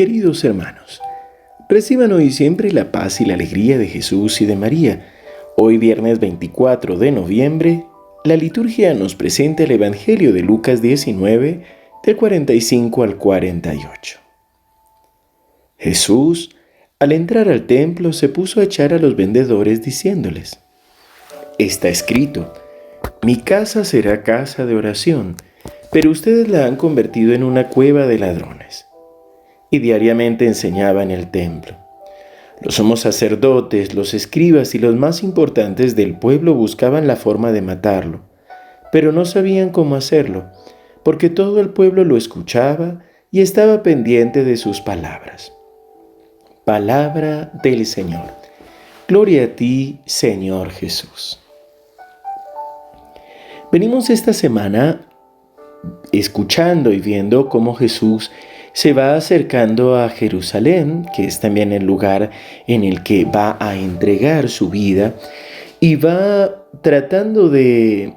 Queridos hermanos, reciban hoy siempre la paz y la alegría de Jesús y de María. Hoy viernes 24 de noviembre, la liturgia nos presenta el Evangelio de Lucas 19, del 45 al 48. Jesús, al entrar al templo, se puso a echar a los vendedores diciéndoles, Está escrito, mi casa será casa de oración, pero ustedes la han convertido en una cueva de ladrones. Y diariamente enseñaba en el templo. Los somos sacerdotes, los escribas y los más importantes del pueblo buscaban la forma de matarlo, pero no sabían cómo hacerlo, porque todo el pueblo lo escuchaba y estaba pendiente de sus palabras. Palabra del Señor. Gloria a ti, Señor Jesús. Venimos esta semana escuchando y viendo cómo Jesús se va acercando a Jerusalén, que es también el lugar en el que va a entregar su vida, y va tratando de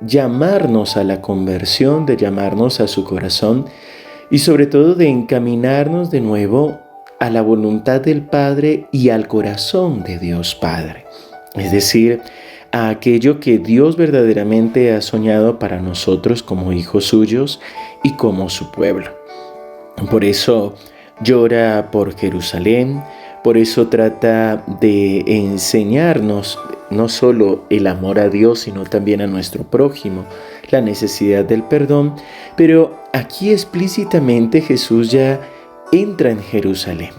llamarnos a la conversión, de llamarnos a su corazón y sobre todo de encaminarnos de nuevo a la voluntad del Padre y al corazón de Dios Padre. Es decir, a aquello que Dios verdaderamente ha soñado para nosotros como hijos suyos y como su pueblo. Por eso llora por Jerusalén, por eso trata de enseñarnos no solo el amor a Dios, sino también a nuestro prójimo, la necesidad del perdón, pero aquí explícitamente Jesús ya entra en Jerusalén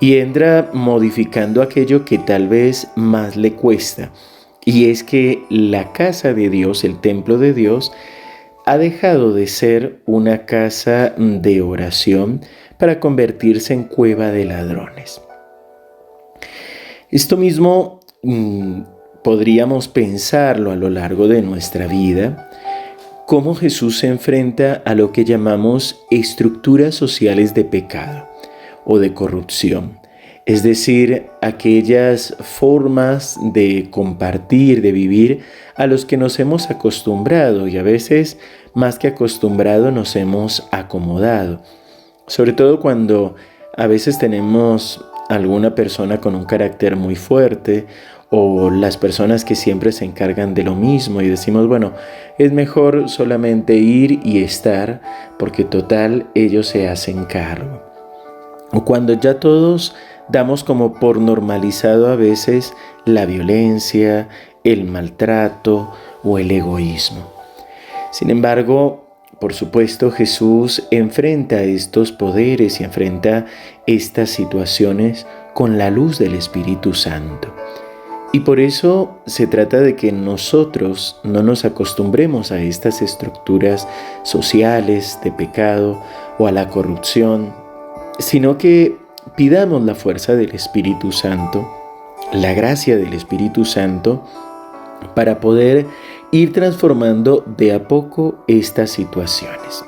y entra modificando aquello que tal vez más le cuesta. Y es que la casa de Dios, el templo de Dios, ha dejado de ser una casa de oración para convertirse en cueva de ladrones. Esto mismo mm, podríamos pensarlo a lo largo de nuestra vida, cómo Jesús se enfrenta a lo que llamamos estructuras sociales de pecado o de corrupción es decir, aquellas formas de compartir, de vivir a los que nos hemos acostumbrado y a veces más que acostumbrado nos hemos acomodado. Sobre todo cuando a veces tenemos alguna persona con un carácter muy fuerte o las personas que siempre se encargan de lo mismo y decimos, bueno, es mejor solamente ir y estar porque total ellos se hacen cargo. O cuando ya todos damos como por normalizado a veces la violencia, el maltrato o el egoísmo. Sin embargo, por supuesto, Jesús enfrenta estos poderes y enfrenta estas situaciones con la luz del Espíritu Santo. Y por eso se trata de que nosotros no nos acostumbremos a estas estructuras sociales de pecado o a la corrupción, sino que pidamos la fuerza del Espíritu Santo, la gracia del Espíritu Santo, para poder ir transformando de a poco estas situaciones.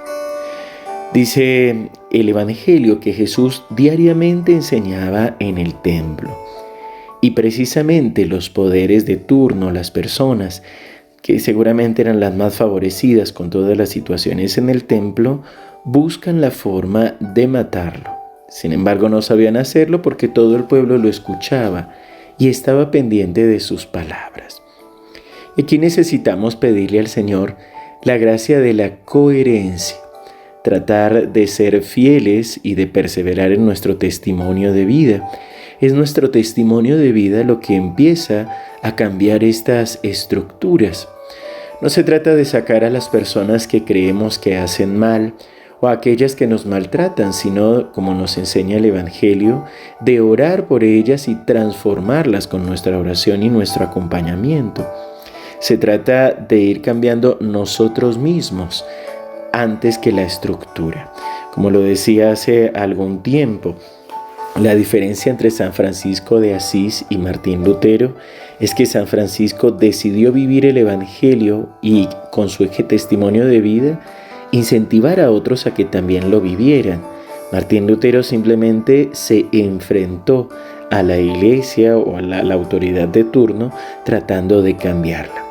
Dice el Evangelio que Jesús diariamente enseñaba en el templo y precisamente los poderes de turno, las personas que seguramente eran las más favorecidas con todas las situaciones en el templo, buscan la forma de matarlo. Sin embargo, no sabían hacerlo porque todo el pueblo lo escuchaba y estaba pendiente de sus palabras. Aquí necesitamos pedirle al Señor la gracia de la coherencia, tratar de ser fieles y de perseverar en nuestro testimonio de vida. Es nuestro testimonio de vida lo que empieza a cambiar estas estructuras. No se trata de sacar a las personas que creemos que hacen mal, o aquellas que nos maltratan, sino, como nos enseña el Evangelio, de orar por ellas y transformarlas con nuestra oración y nuestro acompañamiento. Se trata de ir cambiando nosotros mismos antes que la estructura. Como lo decía hace algún tiempo, la diferencia entre San Francisco de Asís y Martín Lutero es que San Francisco decidió vivir el Evangelio y con su testimonio de vida incentivar a otros a que también lo vivieran. Martín Lutero simplemente se enfrentó a la iglesia o a la, autoridad de turno tratando de cambiarla.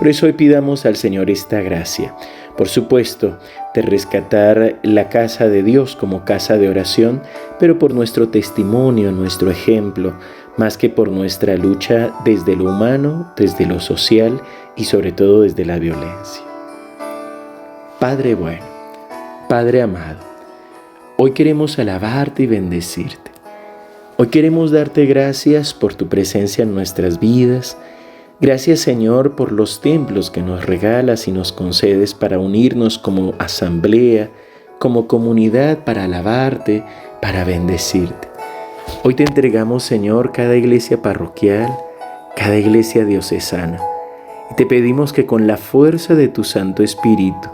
Por eso hoy pidamos al Señor esta gracia, por supuesto, de rescatar la casa de Dios como casa de oración, pero por nuestro testimonio, nuestro ejemplo, más que por nuestra lucha desde lo humano, desde lo social y sobre todo desde la violencia. Padre bueno, Padre amado, hoy queremos alabarte y bendecirte. Hoy queremos darte gracias por tu presencia en nuestras vidas, Gracias Señor por los templos que nos regalas y nos concedes para unirnos como asamblea, como comunidad para alabarte, para bendecirte. Hoy te entregamos Señor cada iglesia parroquial, cada iglesia diocesana. Y te pedimos que con la fuerza de tu Santo Espíritu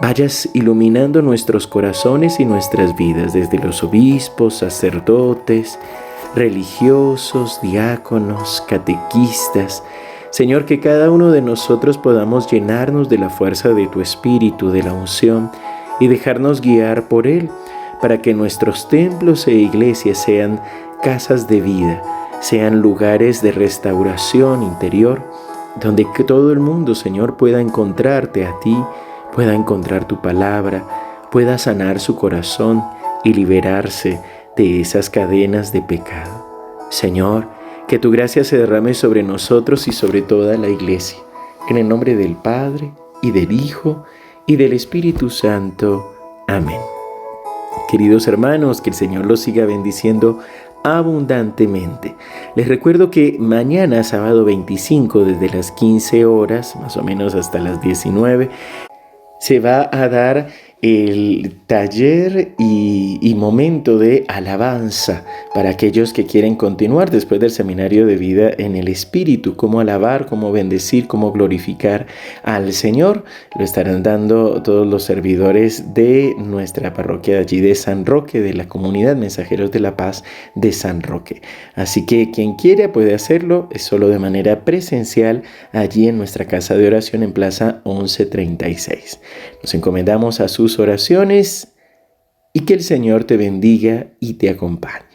vayas iluminando nuestros corazones y nuestras vidas, desde los obispos, sacerdotes, religiosos, diáconos, catequistas, Señor, que cada uno de nosotros podamos llenarnos de la fuerza de tu Espíritu, de la unción, y dejarnos guiar por Él, para que nuestros templos e iglesias sean casas de vida, sean lugares de restauración interior, donde todo el mundo, Señor, pueda encontrarte a ti, pueda encontrar tu palabra, pueda sanar su corazón y liberarse de esas cadenas de pecado. Señor, que tu gracia se derrame sobre nosotros y sobre toda la iglesia. En el nombre del Padre, y del Hijo, y del Espíritu Santo. Amén. Queridos hermanos, que el Señor los siga bendiciendo abundantemente. Les recuerdo que mañana, sábado 25, desde las 15 horas, más o menos hasta las 19, se va a dar el taller y, momento de alabanza para aquellos que quieren continuar después del seminario de vida en el Espíritu, cómo alabar, cómo bendecir, cómo glorificar al Señor. Lo estarán dando todos los servidores de nuestra parroquia de allí de San Roque, de la comunidad Mensajeros de la Paz de San Roque. Así que quien quiera puede hacerlo, es solo de manera presencial allí en nuestra casa de oración en Plaza 1136. Nos encomendamos a sus oraciones y que el Señor te bendiga y te acompañe.